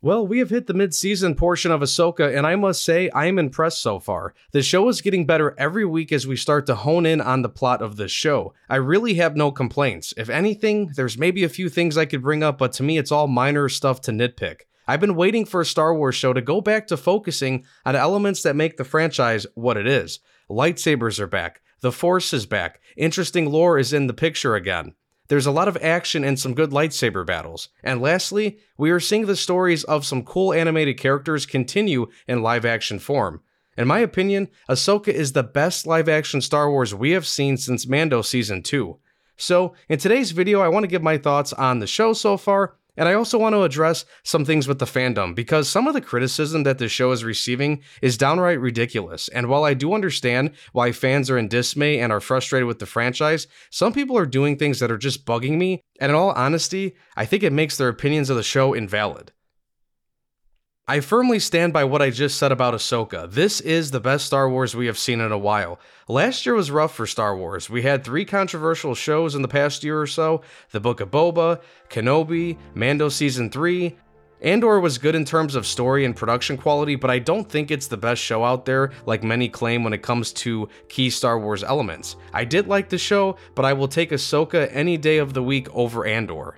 Well, we have hit the mid-season portion of Ahsoka, and I must say, I am impressed so far. The show is getting better every week as we start to hone in on the plot of this show. I really have no complaints. If anything, there's maybe a few things I could bring up, but to me, it's all minor stuff to nitpick. I've been waiting for a Star Wars show to go back to focusing on elements that make the franchise what it is. Lightsabers are back, the Force is back, interesting lore is in the picture again. There's a lot of action and some good lightsaber battles. And lastly, we are seeing the stories of some cool animated characters continue in live action form. In my opinion, Ahsoka is the best live action Star Wars we have seen since Mando Season 2. So, in today's video, I want to give my thoughts on the show so far and I also want to address some things with the fandom because some of the criticism that the show is receiving is downright ridiculous. And while I do understand why fans are in dismay and are frustrated with the franchise, some people are doing things that are just bugging me. And in all honesty, I think it makes their opinions of the show invalid. I firmly stand by what I just said about Ahsoka. This is the best Star Wars we have seen in a while. Last year was rough for Star Wars. We had three controversial shows in the past year or so The Book of Boba, Kenobi, Mando Season 3. Andor was good in terms of story and production quality, but I don't think it's the best show out there, like many claim when it comes to key Star Wars elements. I did like the show, but I will take Ahsoka any day of the week over Andor.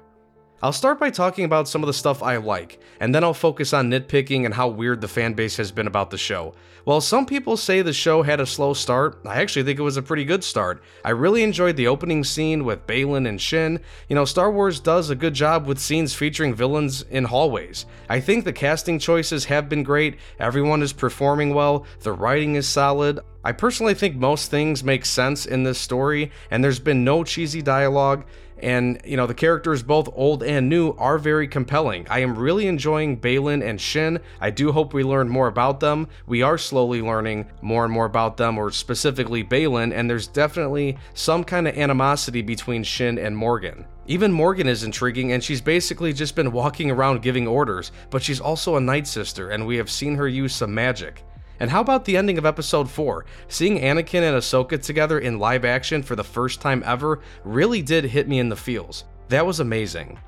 I'll start by talking about some of the stuff I like, and then I'll focus on nitpicking and how weird the fanbase has been about the show. While some people say the show had a slow start, I actually think it was a pretty good start. I really enjoyed the opening scene with Baylan and Shin. You know, Star Wars does a good job with scenes featuring villains in hallways. I think the casting choices have been great, everyone is performing well, the writing is solid. I personally think most things make sense in this story, and there's been no cheesy dialogue. And, you know, the characters, both old and new, are very compelling. I am really enjoying Baylan and Shin. I do hope we learn more about them. We are slowly learning more and more about them, or specifically Baylan and there's definitely some kind of animosity between Shin and Morgan. Even Morgan is intriguing, and she's basically just been walking around giving orders, but she's also a Night Sister, and we have seen her use some magic. And how about the ending of episode 4? Seeing Anakin and Ahsoka together in live action for the first time ever really did hit me in the feels. That was amazing.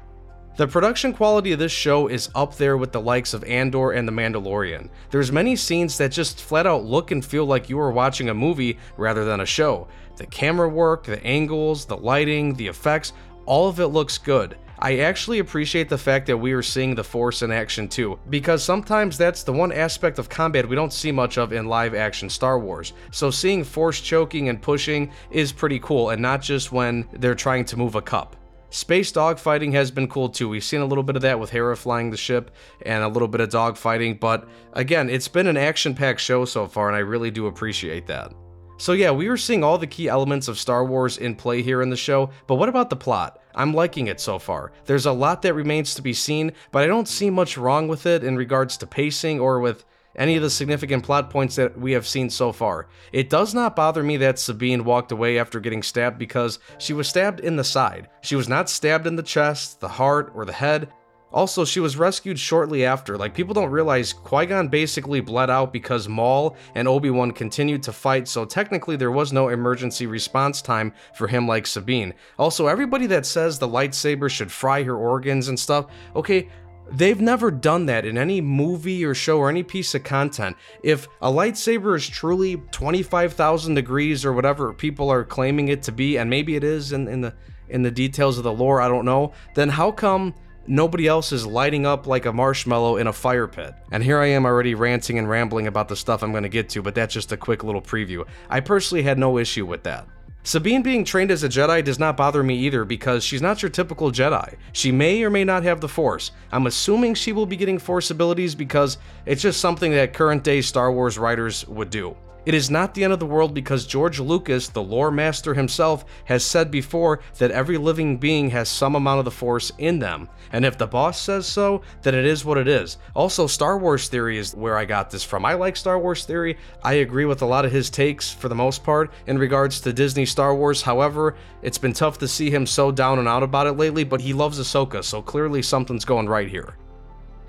The production quality of this show is up there with the likes of Andor and The Mandalorian. There's many scenes that just flat out look and feel like you are watching a movie rather than a show. The camera work, the angles, the lighting, the effects, all of it looks good. I actually appreciate the fact that we are seeing the Force in action too, because sometimes that's the one aspect of combat we don't see much of in live action Star Wars. So seeing Force choking and pushing is pretty cool, and not just when they're trying to move a cup. Space dogfighting has been cool too. We've seen a little bit of that with Hera flying the ship and a little bit of dogfighting, but again, it's been an action packed show so far, and I really do appreciate that. So, yeah, we are seeing all the key elements of Star Wars in play here in the show, but what about the plot? I'm liking it so far. There's a lot that remains to be seen, but I don't see much wrong with it in regards to pacing or with any of the significant plot points that we have seen so far. It does not bother me that Sabine walked away after getting stabbed because she was stabbed in the side. She was not stabbed in the chest, the heart, or the head. Also, she was rescued shortly after. Like, people don't realize Qui Gon basically bled out because Maul and Obi Wan continued to fight, so technically there was no emergency response time for him like Sabine. Also, everybody that says the lightsaber should fry her organs and stuff, okay, They've never done that in any movie or show or any piece of content. If a lightsaber is truly 25,000 degrees or whatever people are claiming it to be, and maybe it is in, in the in the details of the lore, I don't know, then how come nobody else is lighting up like a marshmallow in a fire pit. And here I am already ranting and rambling about the stuff I'm going to get to, but that's just a quick little preview. I personally had no issue with that. Sabine being trained as a Jedi does not bother me either because she's not your typical Jedi. She may or may not have the Force. I'm assuming she will be getting Force abilities because it's just something that current day Star Wars writers would do. It is not the end of the world because George Lucas, the lore master himself, has said before that every living being has some amount of the Force in them. And if the boss says so, then it is what it is. Also, Star Wars Theory is where I got this from. I like Star Wars Theory. I agree with a lot of his takes for the most part in regards to Disney Star Wars. However, it's been tough to see him so down and out about it lately, but he loves Ahsoka, so clearly something's going right here.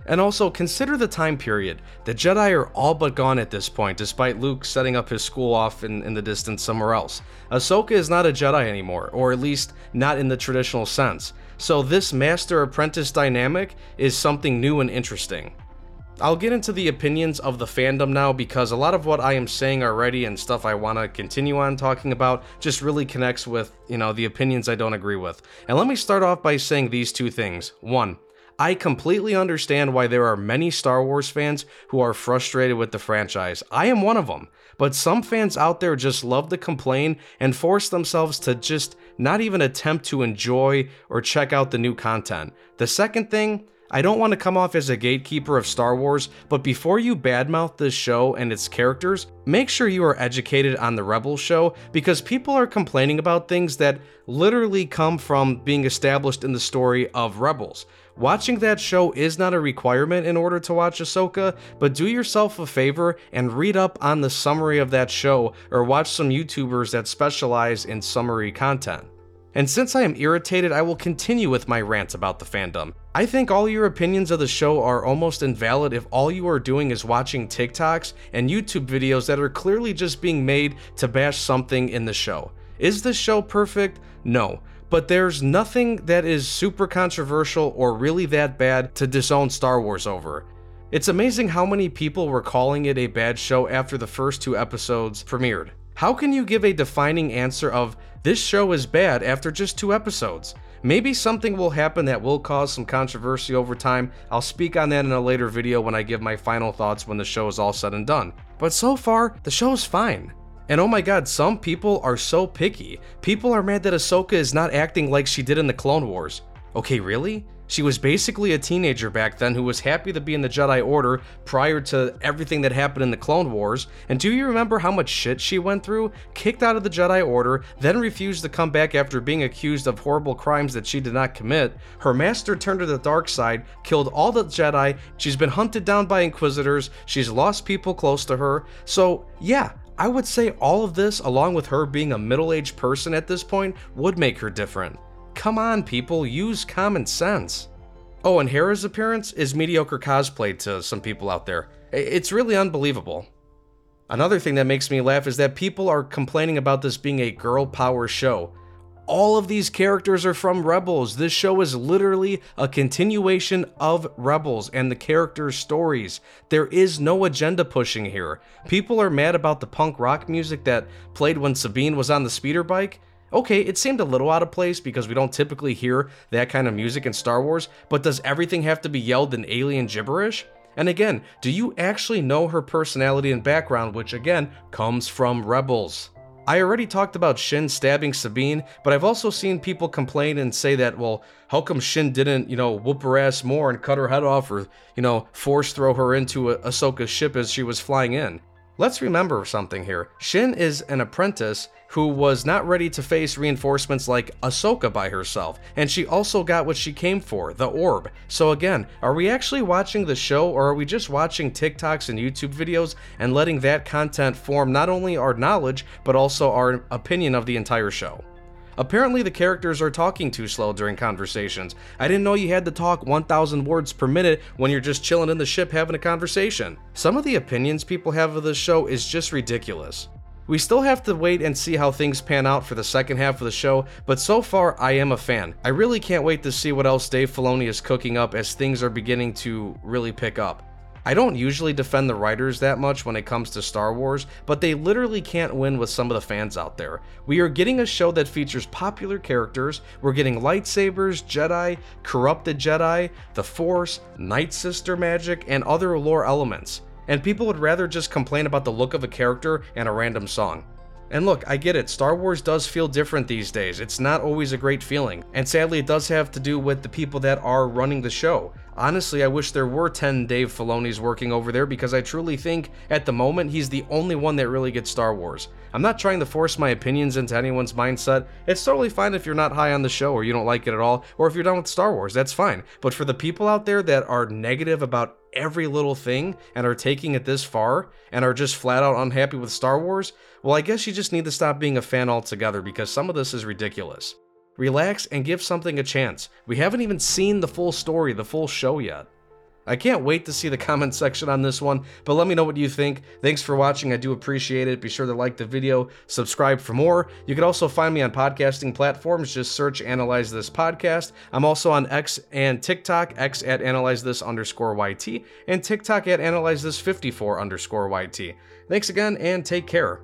And also, consider the time period. The Jedi are all but gone at this point, despite Luke setting up his school off in, in the distance somewhere else. Ahsoka is not a Jedi anymore, or at least not in the traditional sense. So, this master apprentice dynamic is something new and interesting. I'll get into the opinions of the fandom now because a lot of what I am saying already and stuff I want to continue on talking about just really connects with, you know, the opinions I don't agree with. And let me start off by saying these two things. One, I completely understand why there are many Star Wars fans who are frustrated with the franchise. I am one of them. But some fans out there just love to complain and force themselves to just not even attempt to enjoy or check out the new content. The second thing, I don't want to come off as a gatekeeper of Star Wars, but before you badmouth this show and its characters, make sure you are educated on the Rebels show because people are complaining about things that literally come from being established in the story of Rebels. Watching that show is not a requirement in order to watch Ahsoka, but do yourself a favor and read up on the summary of that show or watch some YouTubers that specialize in summary content. And since I am irritated, I will continue with my rant about the fandom. I think all your opinions of the show are almost invalid if all you are doing is watching TikToks and YouTube videos that are clearly just being made to bash something in the show. Is the show perfect? No. But there's nothing that is super controversial or really that bad to disown Star Wars over. It's amazing how many people were calling it a bad show after the first two episodes premiered. How can you give a defining answer of this show is bad after just two episodes? Maybe something will happen that will cause some controversy over time. I'll speak on that in a later video when I give my final thoughts when the show is all said and done. But so far, the show is fine. And oh my god, some people are so picky. People are mad that Ahsoka is not acting like she did in the Clone Wars. Okay, really? She was basically a teenager back then who was happy to be in the Jedi Order prior to everything that happened in the Clone Wars. And do you remember how much shit she went through? Kicked out of the Jedi Order, then refused to come back after being accused of horrible crimes that she did not commit. Her master turned to the dark side, killed all the Jedi. She's been hunted down by Inquisitors. She's lost people close to her. So, yeah, I would say all of this, along with her being a middle aged person at this point, would make her different. Come on, people, use common sense. Oh, and Hera's appearance is mediocre cosplay to some people out there. It's really unbelievable. Another thing that makes me laugh is that people are complaining about this being a girl power show. All of these characters are from Rebels. This show is literally a continuation of Rebels and the characters' stories. There is no agenda pushing here. People are mad about the punk rock music that played when Sabine was on the speeder bike. Okay, it seemed a little out of place because we don't typically hear that kind of music in Star Wars, but does everything have to be yelled in alien gibberish? And again, do you actually know her personality and background, which again comes from Rebels? I already talked about Shin stabbing Sabine, but I've also seen people complain and say that, well, how come Shin didn't, you know, whoop her ass more and cut her head off or, you know, force throw her into Ahsoka's ship as she was flying in? Let's remember something here. Shin is an apprentice who was not ready to face reinforcements like Ahsoka by herself, and she also got what she came for, the orb. So again, are we actually watching the show or are we just watching TikToks and YouTube videos and letting that content form not only our knowledge, but also our opinion of the entire show? Apparently, the characters are talking too slow during conversations. I didn't know you had to talk 1,000 words per minute when you're just chilling in the ship having a conversation. Some of the opinions people have of this show is just ridiculous. We still have to wait and see how things pan out for the second half of the show, but so far I am a fan. I really can't wait to see what else Dave Filoni is cooking up as things are beginning to really pick up. I don't usually defend the writers that much when it comes to Star Wars, but they literally can't win with some of the fans out there. We are getting a show that features popular characters, we're getting lightsabers, Jedi, corrupted Jedi, the Force, Night Sister magic, and other lore elements. And people would rather just complain about the look of a character and a random song. And look, I get it, Star Wars does feel different these days. It's not always a great feeling. And sadly, it does have to do with the people that are running the show. Honestly, I wish there were 10 Dave Filoni's working over there because I truly think at the moment he's the only one that really gets Star Wars. I'm not trying to force my opinions into anyone's mindset. It's totally fine if you're not high on the show or you don't like it at all, or if you're done with Star Wars, that's fine. But for the people out there that are negative about every little thing and are taking it this far and are just flat out unhappy with Star Wars, well, I guess you just need to stop being a fan altogether because some of this is ridiculous. Relax and give something a chance. We haven't even seen the full story, the full show yet. I can't wait to see the comment section on this one, but let me know what you think. Thanks for watching, I do appreciate it. Be sure to like the video, subscribe for more. You can also find me on podcasting platforms, just search Analyze This Podcast. I'm also on X and TikTok, X at Analyze This underscore YT, and TikTok at Analyze This 54 underscore YT. Thanks again, and take care.